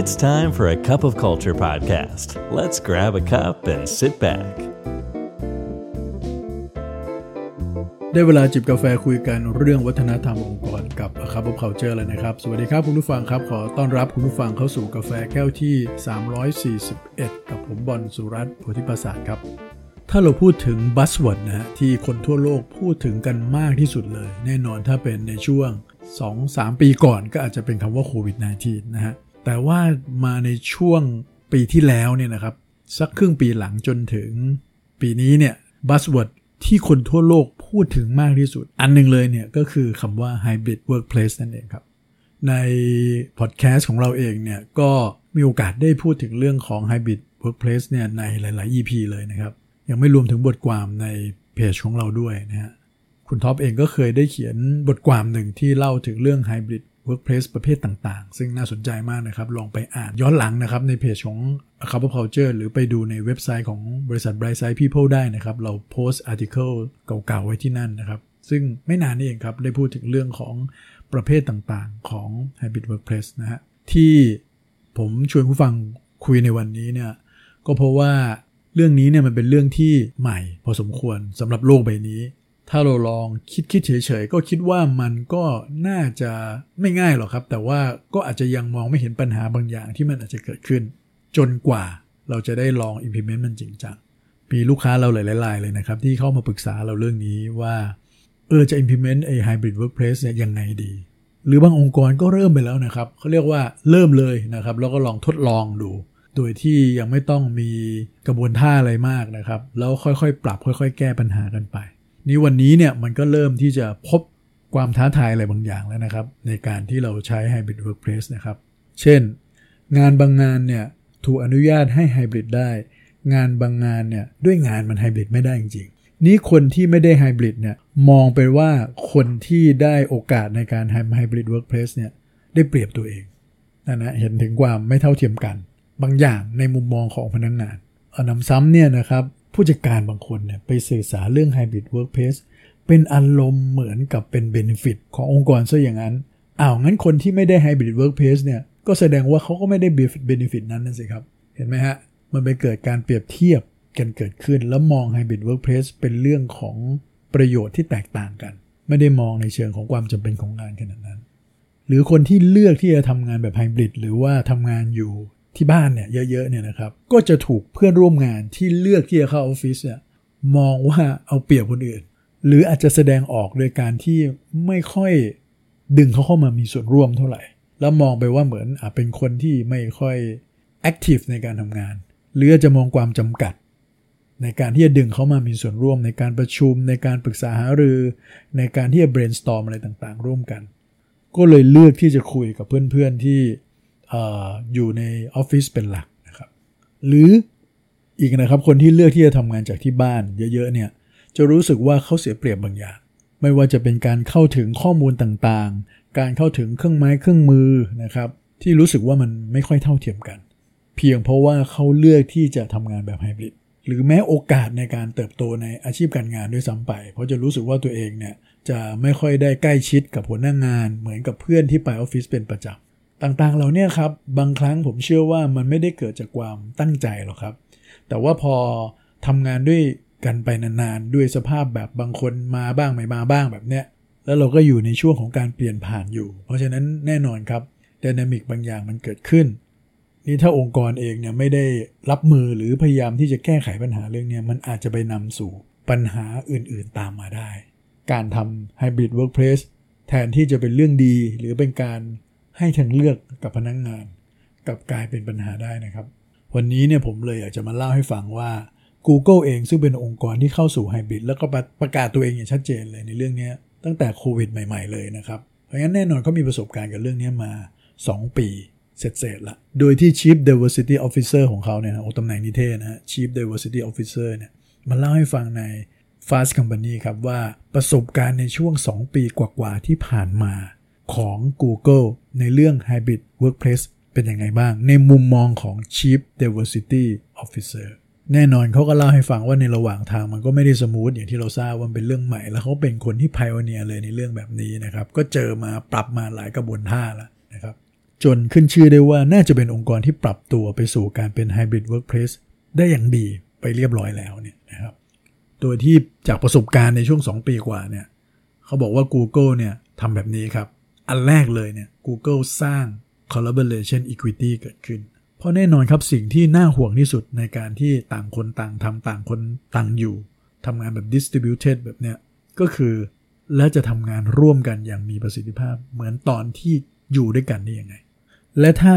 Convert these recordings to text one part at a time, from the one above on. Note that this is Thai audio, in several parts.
It's time for a cup of culture podcast. Let's grab a cup and sit back. ได้เวลาจิบกาแฟคุยกันเรื่องวัฒนธรรมองค์กรกับ A Cup of Culture แล้วนะครับ สวัสดีครับคุณผู้ฟังครับ ขอต้อนรับคุณผู้ฟังเข้าสู่กาแฟแก้วที่ 341 กับผมบอลสุรัตน์โพธิประสาทครับ ถ้าเราพูดถึงบัสว o ร์ดนะฮะที่คนทั่วโลกพูดถึงกันมากที่สุดเลย แน่นอนถ้าเป็นในช่วง 2-3 ปีก่อนก็อาจจะเป็นคำว่าโควิด -19 นะฮะ แต่ว่ามาในช่วงปีที่แล้วเนี่ยนะครับ สักครึ่งปีหลังจนถึงปีนี้เนี่ยบัสเว o ร์ดที่คนทั่วโลกพูดถึงมากที่สุด อันหนึ่งเลยเนี่ยก็คือคำว่า hybrid workplace นั่นเองครับ ในพอดแคสต์ของเราเองเนี่ยก็มีโอกาสได้พูดถึงเรื่องของ hybrid workplace เนี่ยในหลาย ๆ EP เลยนะครับ ยังไม่รวมถึงบทความในเพจของเราด้วยนะฮะคุณท็อปเองก็เคยได้เขียนบทความหนึ่งที่เล่าถึงเรื่อง Hybrid Workplace ประเภทต่างๆ ซึ่งน่าสนใจมากนะครับ ลองไปอ่านย้อนหลังนะครับ ในเพจของ A Cup of Culture หรือไปดูในเว็บไซต์ของบริษัท Bright Side People ได้นะครับ เราโพสต์ article เก่าๆ ไว้ที่นั่นนะครับ ซึ่งไม่นานนี่เองครับ ได้พูดถึงเรื่องของประเภทต่างๆ ของ Hybrid Workplace นะฮะที่ผมชวนผู้ฟังคุยในวันนี้เนี่ยก็เพราะว่าเรื่องนี้เนี่ยมันเป็นเรื่องที่ใหม่พอสมควรสำหรับโลกใบนี้ ถ้าเราลองคิดคิดเฉยๆก็คิดว่ามันก็น่าจะไม่ง่ายหรอกครับ แต่ว่าก็อาจจะยังมองไม่เห็นปัญหาบางอย่างที่มันอาจจะเกิดขึ้น จนกว่าเราจะได้ลอง implement มันจริงจังมีลูกค้าเราหลายๆรายเลยนะครับ ที่เข้ามาปรึกษาเราเรื่องนี้ว่า เออจะ implement ไอ้ hybrid workplace เนี่ยยังไงดี หรือบางองค์กรก็เริ่มไปแล้วนะครับเขาเรียกว่าเริ่มเลยนะครับ แล้วก็ลองทดลองดู โดยที่ยังไม่ต้องมีกระบวนท่าอะไรมากนะครับ แล้วค่อยๆ ปรับค่อย ๆ แก้ปัญหากันไป นี้วันนี้เนี่ยมันก็เริ่มที่จะพบความท้าทายอะไรบางอย่างแล้วนะครับ ในการที่เราใช้ hybrid workplace นะครับ เช่น งานบางงานเนี่ยถูกอนุญาตให้ไฮบริดได้ งานบางงานเนี่ยด้วยงานมันไฮบริดไม่ได้จริงๆ นี้คนที่ไม่ได้ไฮบริดเนี่ยมองไปว่าคนที่ได้โอกาสในการทำ hybrid workplace เนี่ยได้เปรียบตัวเองนั่นนะเห็นถึงความไม่เท่าเทียมกัน บางอย่างในมุมมองของพนักงานเออหนำซ้ำเนี่ยนะครับ ผู้จัดการบางคนเนี่ยไปสื่อสารเรื่อง hybrid workplace เป็นอารมณ์เหมือนกับเป็น benefit ขององค์กรซะอย่างนั้นอ้าวงั้นคนที่ไม่ได้ hybrid workplace เนี่ยก็แสดงว่าเขาก็ไม่ได้ benefit นั้นนั่นสิครับ เห็นไหมฮะ มันไปเกิดการเปรียบเทียบกันเกิดขึ้น แล้วมอง Hybrid Workplace เป็นเรื่องของประโยชน์ที่แตกต่างกัน ไม่ได้มองในเชิงของความจำเป็นของงานขนาดนั้น หรือคนที่เลือกที่จะทำงานแบบไฮบริดหรือว่าทำงานอยู่ ที่บ้านเนี่ยเยอะๆเนี่ยนะครับ ก็จะถูกเพื่อนร่วมงานที่เลือกที่จะเข้าออฟฟิศเนี่ยมองว่าเอาเปรียบคนอื่น หรืออาจจะแสดงออกโดยการที่ไม่ค่อยดึงเขาเข้ามามีส่วนร่วมเท่าไหร่ แล้วมองไปว่าเหมือนอาเป็นคนที่ไม่ค่อย active ในการทำงาน หรือจะมองความจำกัด ในการที่จะดึงเขามามีส่วนร่วม ในการประชุม ในการปรึกษาหารือ ในการที่จะ brainstorm อะไรต่างๆ ร่วมกัน ก็เลยเลือกที่จะคุยกับเพื่อนๆที่ อยู่ในออฟฟิศเป็นหลักนะครับ หรืออีกนะครับคนที่เลือกที่จะทำงานจากที่บ้านเยอะๆเนี่ยจะรู้สึกว่าเขาเสียเปรียบบางอย่าง ไม่ว่าจะเป็นการเข้าถึงข้อมูลต่างๆ การเข้าถึงเครื่องไม้เครื่องมือนะครับที่รู้สึกว่ามันไม่ค่อยเท่าเทียมกัน เพียงเพราะว่าเขาเลือกที่จะทำงานแบบไฮบริดหรือแม้โอกาสในการเติบโตในอาชีพการงานด้วยซ้ำไป เพราะจะรู้สึกว่าตัวเองเนี่ยจะไม่ค่อยได้ใกล้ชิดกับหัวหน้างาน เหมือนกับเพื่อนที่ไปออฟฟิศเป็นประจำ ต่างๆ เหล่านี้ครับบางครั้งผมเชื่อว่ามันไม่ได้เกิดจากความตั้งใจหรอกครับ แต่ว่าพอทำงานด้วยกันไปนานๆ ด้วยสภาพแบบบางคนมาบ้างไม่มาบ้างแบบเนี้ยแล้วเราก็อยู่ในช่วงของการเปลี่ยนผ่านอยู่ เพราะฉะนั้นแน่นอนครับดินามิกบางอย่างมันเกิดขึ้น นี่ถ้าองค์กรเองเนี่ยไม่ได้รับมือหรือพยายามที่จะแก้ไขปัญหาเรื่องนี้มันอาจจะไปนำสู่ปัญหาอื่นๆตามมาได้ การทำ Hybrid Workplace แทนที่จะเป็นเรื่องดี หรือเป็นการ ให้ทางเลือกกับพนักงงานกลับกลายเป็นปัญหาได้นะครับ วันนี้เนี่ยผมเลยอยากจะมาเล่าให้ฟังว่า Google เองซึ่งเป็นองค์กรที่เข้าสู่ไฮบริดแล้วก็ประกาศตัวเองอย่างชัดเจนเลยในเรื่องนี้ตั้งแต่โควิดใหม่ ๆ เลยนะครับ เพราะงั้นแน่นอนเขามีประสบการณ์กับเรื่องนี้มา 2 ปีเสร็จๆละ โดยที่ Chief Diversity Officer ของเขาเนี่ยนะโอตำแหน่งนิเทศนะ Chief Diversity Officer เนี่ยมาเล่าให้ฟังใน Fast Company ครับว่าประสบการณ์ในช่วง 2 ปีกว่าๆที่ผ่านมา ของ Google ในเรื่อง Hybrid Workplace เป็นยังไงบ้าง ในมุมมองของ Chief Diversity Officer แน่นอนเขาก็เล่าให้ฟังว่าในระหว่างทางมันก็ไม่ได้สมูทอย่างที่เราทราบว่าเป็นเรื่องใหม่ แล้วเขาเป็นคนที่พ i อเนียเลยในเรื่องแบบนี้นะครับ ก็เจอมาปรับมาหลายกระบวนท่าแล้วนะครับจจนขึ้นชื่อได้ว่าน่าจะเป็นองค์กรที่ปรับตัวไปสู่การเป็น Hybrid Workplace ได้อย่างดีไปเรียบร้อยแล้วเนี่ยนะครับโดยที่จากประสบการณ์ในช่วง 2 ปีกว่าเนี่ยเขาบอกว่า Google เนี่ยทำแบบนี้ครับ อันแรกเลยเนี่ย Google สร้าง collaboration equity เกิดขึ้น เพราะแน่นอนครับสิ่งที่น่าห่วงที่สุดในการที่ต่างคนต่างทำต่างคนต่างอยู่ทำงานแบบ distributed แบบเนี้ยก็คือแล้วจะทำงานร่วมกันอย่างมีประสิทธิภาพ เหมือนตอนที่อยู่ด้วยกันได้ยังไง และถ้า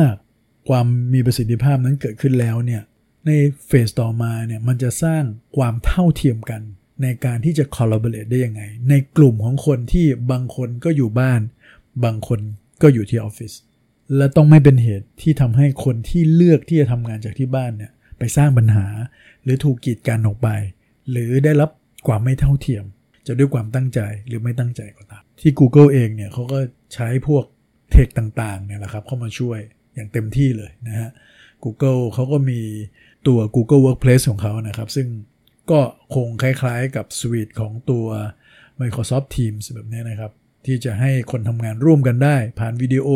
ความมีประสิทธิภาพนั้นเกิดขึ้นแล้วเนี่ยในเฟสต่อมาเนี่ยมันจะสร้างความเท่าเทียมกันในการที่จะ collaborate ได้ยังไง ในกลุ่มของคนที่บางคนก็อยู่บ้าน บางคนก็อยู่ที่ออฟฟิศและต้องไม่เป็นเหตุที่ทำให้คนที่เลือกที่จะทำงานจากที่บ้านเนี่ยไปสร้างปัญหา หรือถูกกีดกันออกไป หรือได้รับความไม่เท่าเทียม จะด้วยความตั้งใจหรือไม่ตั้งใจก็ตาม ที่ Google เองเนี่ยเขาก็ใช้พวกเทคต่างๆเนี่ยแหละครับเข้ามาช่วยอย่างเต็มที่เลยนะฮะ Google เขาก็มีตัว Google Workplace ของเขานะครับ ซึ่งก็คงคล้ายๆกับสวีทของตัว Microsoft Teams แบบนี้นะครับ ที่จะให้คนทำงานร่วมกันได้ ผ่านวิดีโอ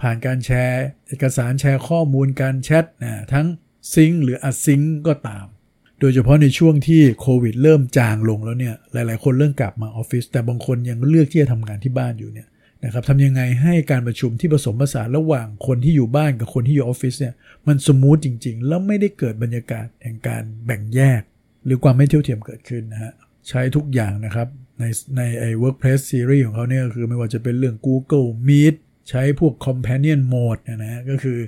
ผ่านการแชร์ เอกสารแชร์ข้อมูลการแชทนะทั้งซิงหรืออัดซิงก็ตาม โดยเฉพาะในช่วงที่โควิดเริ่มจางลงแล้วเนี่ยหลายๆ คนเริ่มกลับมาออฟฟิศแต่บางคนยังเลือกที่จะทำงานที่บ้านอยู่เนี่ยนะครับทำยังไงให้การประชุมที่ผสมผสานระหว่างคนที่อยู่บ้านกับคนที่อยู่ออฟฟิศเนี่ยมันสมูทจริง ๆ แล้วไม่ได้เกิดบรรยากาศแห่งการแบ่งแยก หรือความไม่เท่าเทียมเกิดขึ้นนะฮะใช้ทุกอย่างนะครับ ในในไอ้ workplace series ของเขาเนี่ยคือไม่ว่าจะเป็นเรื่อง Google Meet ใช้พวก companion mode นะฮะก็คือ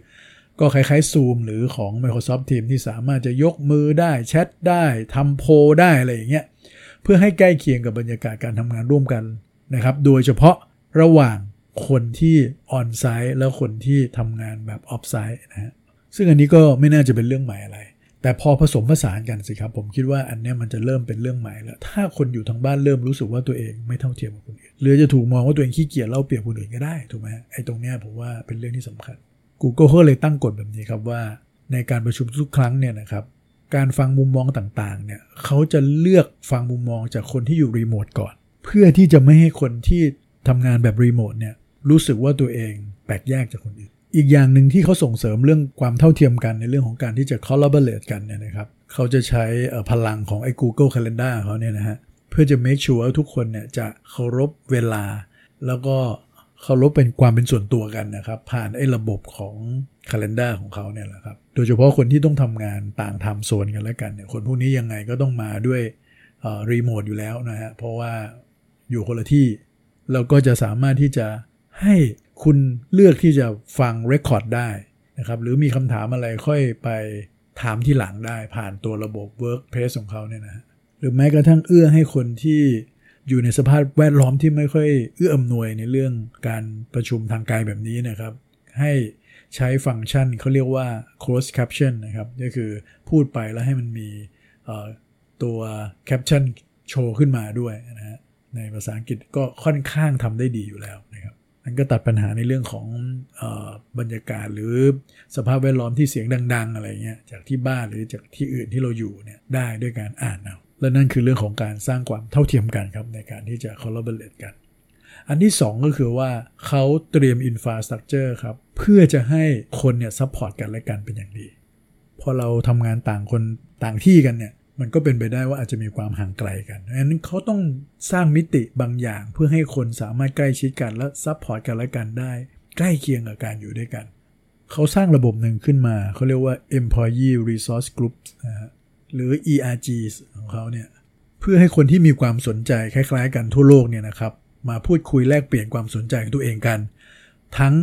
ก็คล้ายๆ Zoom หรือของ Microsoft Teams ที่สามารถจะยกมือได้แชทได้ทำโพลได้ อะไรอย่างเงี้ย เพื่อให้ใกล้เคียงกับบรรยากาศการทำงานร่วมกันนะครับ โดยเฉพาะระหว่างคนที่ออนไซต์แล้วคนที่ทำงานแบบออฟไซต์นะฮะซึ่งอันนี้ก็ไม่น่าจะเป็นเรื่องใหม่อะไร แต่พอผสมผสานกันสิครับ ผมคิดว่าอันนี้มันจะเริ่มเป็นเรื่องใหม่แล้ว ถ้าคนอยู่ทางบ้านเริ่มรู้สึกว่าตัวเองไม่เท่าเทียมกับคนอื่นหรือจะถูกมองว่าตัวเองขี้เกียจเล่าเปรียบคนอื่นก็ได้ถูกไหมไอ้ตรงเนี้ยผมว่าเป็นเรื่องที่สำคัญ Google เขาเลยตั้งกฎแบบนี้ครับว่า ในการประชุมทุกครั้งเนี่ยนะครับการฟังมุมมองต่างๆเนี่ยเขาจะเลือกฟังมุมมองจากคนที่อยู่รีโมทก่อน เพื่อที่จะไม่ให้คนที่ทำงานแบบรีโมทเนี่ยรู้สึกว่าตัวเองแปลกแยกจากคนอื่น อีกอย่างหนึ่งที่เขาส่งเสริมเรื่องความเท่าเทียมกันในเรื่องของการที่จะ collaborate กันเนี่ยนะครับเขาจะใช้พลังของไอ้ Google Calendar เขาเนี่ยนะฮะเพื่อจะ make sure ทุกคนเนี่ยจะเคารพเวลา แล้วก็เคารพเป็นความเป็นส่วนตัวกันนะครับ ผ่านไอ้ระบบของ Calendar ของเขาเนี่ยแหละครับโดยเฉพาะคนที่ต้องทำงานต่างทำโซนกันแล้วกันเนี่ยคนพวกนี้ยังไงก็ต้องมาด้วยรีโมทอยู่แล้วนะฮะเพราะว่าอยู่คนละที่เราก็จะสามารถที่จะให้ คุณเลือกที่จะฟังเรคคอร์ดได้นะครับ หรือมีคำถามอะไรค่อยไปถามที่หลังได้ผ่านตัวระบบ Workplace ของเขาเนี่ยนะหรือแม้กระทั่งเอื้อให้คนที่อยู่ในสภาพแวดล้อมที่ไม่ค่อยเอื้ออำนวยในเรื่องการประชุมทางไกลแบบนี้นะครับ ให้ใช้ฟังก์ชันเขาเรียกว่า closed caption นะครับ ก็คือพูดไปแล้วให้มันมีตัว caption โชว์ขึ้นมาด้วยนะฮะในภาษาอังกฤษก็ค่อนข้างทำได้ดีอยู่แล้วนะครับ มันก็ตัดปัญหาในเรื่องของบรรยากาศหรือสภาพแวดล้อมที่เสียงดัง ๆ อะไรเงี้ยจากที่บ้านหรือจากที่อื่นที่เราอยู่เนี่ยได้ด้วยการอ่านเอาและนั่นคือเรื่องของการสร้างความเท่าเทียมกันครับในการที่จะ collaborate กัน อันที่ 2 ก็คือว่าเขาเตรียม infrastructure ครับเพื่อจะให้คนเนี่ย support กันและกันเป็นอย่างดี พอเราทำงานต่างคนต่างที่กันเนี่ย มันก็เป็นไปได้ว่าอาจจะมีความห่างไกลกันดังนั้นเขาต้องสร้างมิติบางอย่างเพื่อให้คนสามารถใกล้ชิดกันและ support กันและกันได้ ใกล้เคียงกับการอยู่ด้วยกัน เขาสร้างระบบหนึ่งขึ้นมา เขาเรียกว่า employee resource group นะฮะหรือ ERG ของเขาเนี่ยเพื่อให้คนที่มีความสนใจคล้าย ๆ กันทั่วโลกเนี่ยนะครับมาพูดคุยแลกเปลี่ยนความสนใจของตัวเองกัน ทั้ง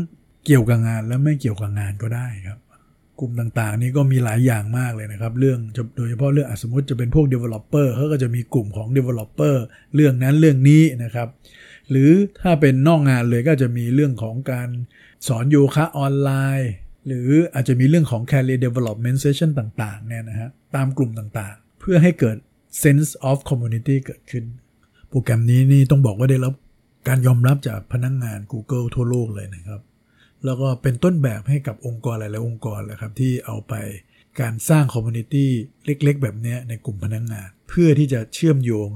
เกี่ยวกับงานและไม่เกี่ยวกับงานก็ได้ครับ กลุ่มต่างๆ นี่ก็มีหลายอย่างมากเลยนะครับ เรื่องโดยเฉพาะเรื่องสมมติจะเป็นพวก Developer เขาก็จะมีกลุ่มของ Developer เรื่องนั้นเรื่องนี้นะครับ หรือถ้าเป็นนอกงานเลยก็จะมีเรื่องของการสอนโยคะออนไลน์ หรืออาจจะมีเรื่องของ Career Development Session ต่างๆเนี่ยนะฮะตามกลุ่มต่างๆ เพื่อให้เกิด sense of community เกิดขึ้น โปรแกรมนี้นี่ต้องบอกว่าได้รับการยอมรับจากพนักงงาน Google ทั่วโลกเลยนะครับ แล้วก็เป็นต้นแบบให้กับองค์กรหลาย ๆ องค์กรแหละครับที่เอาไปการสร้าง community เล็ก ๆ แบบนี้ในกลุ่มพนักงาน เพื่อที่จะเชื่อมโยง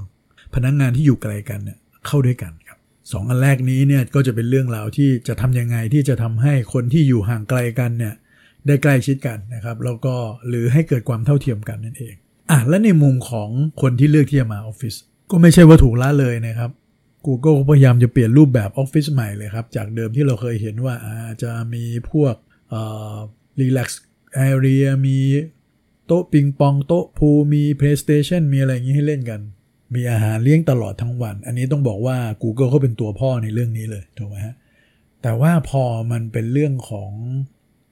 พนักงงานที่อยู่ไกลกันเนี่ยเข้าด้วยกันครับสองอันแรกนี้เนี่ยก็จะเป็นเรื่องราวที่จะทำยังไงที่จะทำให้คนที่อยู่ห่างไกลกันเนี่ยได้ใกล้ชิดกันนะครับ แล้วก็หรือให้เกิดความเท่าเทียมกันนั่นเองอะและในมุมของคนที่เลือกที่จะมาออฟฟิศก็ไม่ใช่ว่าถูกละเลยนะครับ Google พยายามจะเปลี่ยนรูปแบบออฟฟิศใหม่เลยครับ จากเดิมที่เราเคยเห็นว่าอาจะมีพวกเอ่อ relax area มีโต๊ะปิงปองโต๊ะพูมี PlayStation มีอะไรอย่างนี้ให้เล่นกัน มีอาหารเลี้ยงตลอดทั้งวัน อันนี้ต้องบอกว่า Google เขาเป็นตัวพ่อในเรื่องนี้เลยถูกไหมฮะแต่ว่าพอมันเป็นเรื่องของ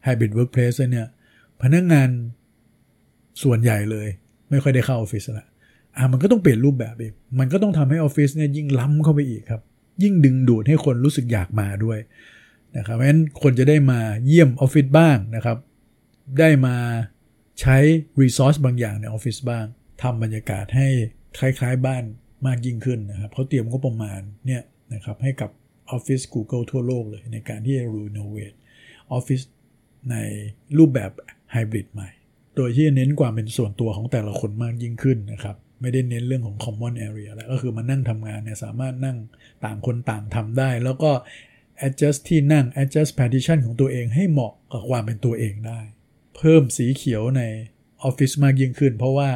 Hybrid Workplace เนี่ย พนักงานส่วนใหญ่เลย ไม่ค่อยได้เข้าออฟฟิศละ อะมันก็ต้องเปลี่ยนรูปแบบอีก มันก็ต้องทำให้ออฟฟิศเนี่ยยิ่งล้ำเข้าไปอีกครับ ยิ่งดึงดูดให้คนรู้สึกอยากมาด้วยนะครับเพราะฉะนั้นคนจะได้มาเยี่ยมออฟฟิศบ้างนะครับ ได้มาใช้ resource บางอย่างในออฟฟิศบ้างทำบรรยากาศให้คล้ายๆบ้านมากยิ่งขึ้นนะครับเขาเตรียมงบประมาณเนี่ยนะครับให้กับออฟฟิศ Google ทั่วโลกเลย ในการที่จะ renovate ออฟฟิศในรูปแบบไฮบริดใหม่ โดยที่เน้นความเป็นส่วนตัวของแต่ละคนมากยิ่งขึ้นนะครับ ไม่ได้เน้นเรื่องของ common area แล้วก็คือมานั่งทำงานเนี่ยสามารถนั่งต่างคนต่างทำได้ แล้วก็ adjust ที่นั่ง adjust partition ของตัวเองให้เหมาะกับความเป็นตัวเองได้ เพิ่มสีเขียวในออฟฟิศมากยิ่งขึ้น เพราะว่า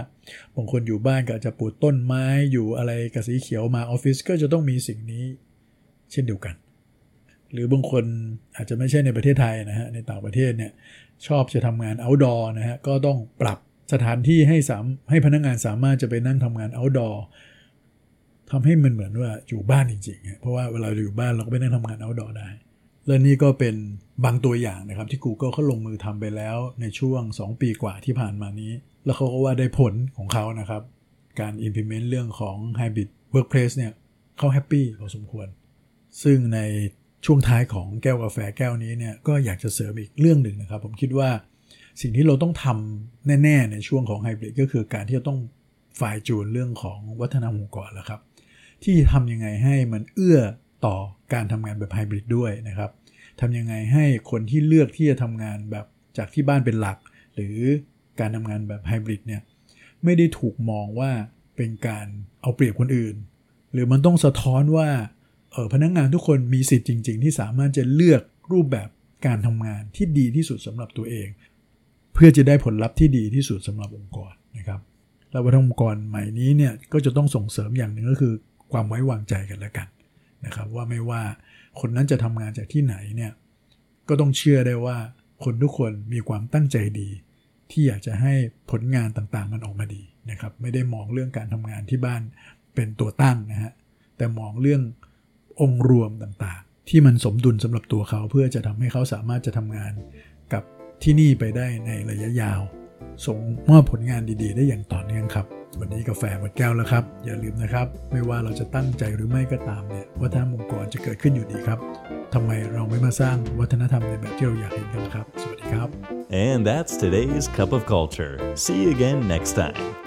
บางคนอยู่บ้านก็จจะปลูกต้นไม้อยู่อะไรกับสีเขียวมาออฟฟิศก็จะต้องมีสิ่งนี้ เช่นเดียวกัน หรือบางคนอาจจะไม่ใช่ในประเทศไทยนะฮะในต่างประเทศเนี่ยชอบจะทำงาน outdoor นะฮะก็ต้องปรับ สถานที่ให้สามให้พนักงานสามารถจะไปนั่งทำงาน outdoor ทำให้มันเหมือนว่าอยู่บ้านจริงๆ เพราะว่าเวลาอยู่บ้านเราก็ไปนั่งทำงาน outdoor ได้ และนี่ก็เป็นบางตัวอย่างนะครับ ที่ Google เขาลงมือทำไปแล้วในช่วง 2 ปีกว่าที่ผ่านมานี้ แล้วเขาก็ว่าได้ผลของเขานะครับ การ implement เรื่องของ hybrid workplace เนี่ยเขาแฮปปี้พอสมควร ซึ่งในช่วงท้ายของแก้วกาแฟแก้วนี้เนี่ยก็อยากจะเสริมอีกเรื่องหนึ่งนะครับ ผมคิดว่า สิ่งที่เราต้องทำแน่ ๆ ในช่วงของไฮบริดก็คือการที่จะต้องฝ่ายจูนเรื่องของวัฒนธรรมองค์กรแล้วครับ ที่ทำยังไงให้มันเอื้อต่อการทำงานแบบไฮบริดด้วยนะครับทำยังไงให้คนที่เลือกที่จะทำงานแบบจากที่บ้านเป็นหลัก หรือการทำงานแบบไฮบริดเนี่ยไม่ได้ถูกมองว่าเป็นการเอาเปรียบคนอื่น หรือมันต้องสะท้อนว่าเออพนักงานทุกคนมีสิทธิ์จริง ๆ ที่สามารถจะเลือกรูปแบบการทำงานที่ดีที่สุดสำหรับตัวเอง เพื่อจะได้ผลลัพธ์ที่ดีที่สุดสำหรับองค์กรนะครับแล้ววัฒนองค์กรใหม่นี้เนี่ยก็จะต้องส่งเสริมอย่างหนึ่งก็คือความไว้วางใจกันแล้วกันนะครับ ว่าไม่ว่าคนนั้นจะทำงานจากที่ไหนเนี่ยก็ต้องเชื่อได้ว่าคนทุกคนมีความตั้งใจดี ที่อยากจะให้ผลงานต่างๆมันออกมาดีนะครับ ไม่ได้มองเรื่องการทำงานที่บ้านเป็นตัวตั้งนะฮะแต่มองเรื่ององค์รวมต่างๆ ที่มันสมดุลสำหรับตัวเขาเพื่อจะทำให้เขาสามารถจะทำงาน ที่นี่ไปได้ในระยะยาว ส่งมอบผลงานดีๆ ได้อย่างต่อเนื่องครับ วันนี้กาแฟหมดแก้วแล้วครับ อย่าลืมนะครับ ไม่ว่าเราจะตั้งใจหรือไม่ก็ตามเนี่ยวัฒนธรรมองค์กรจะเกิดขึ้นอยู่ดีครับทำไมเราไม่มาสร้างวัฒนธรรมในแบบที่เราอยากเห็นกันครับ สวัสดีครับ And that's today's Cup of Culture. See you again next time.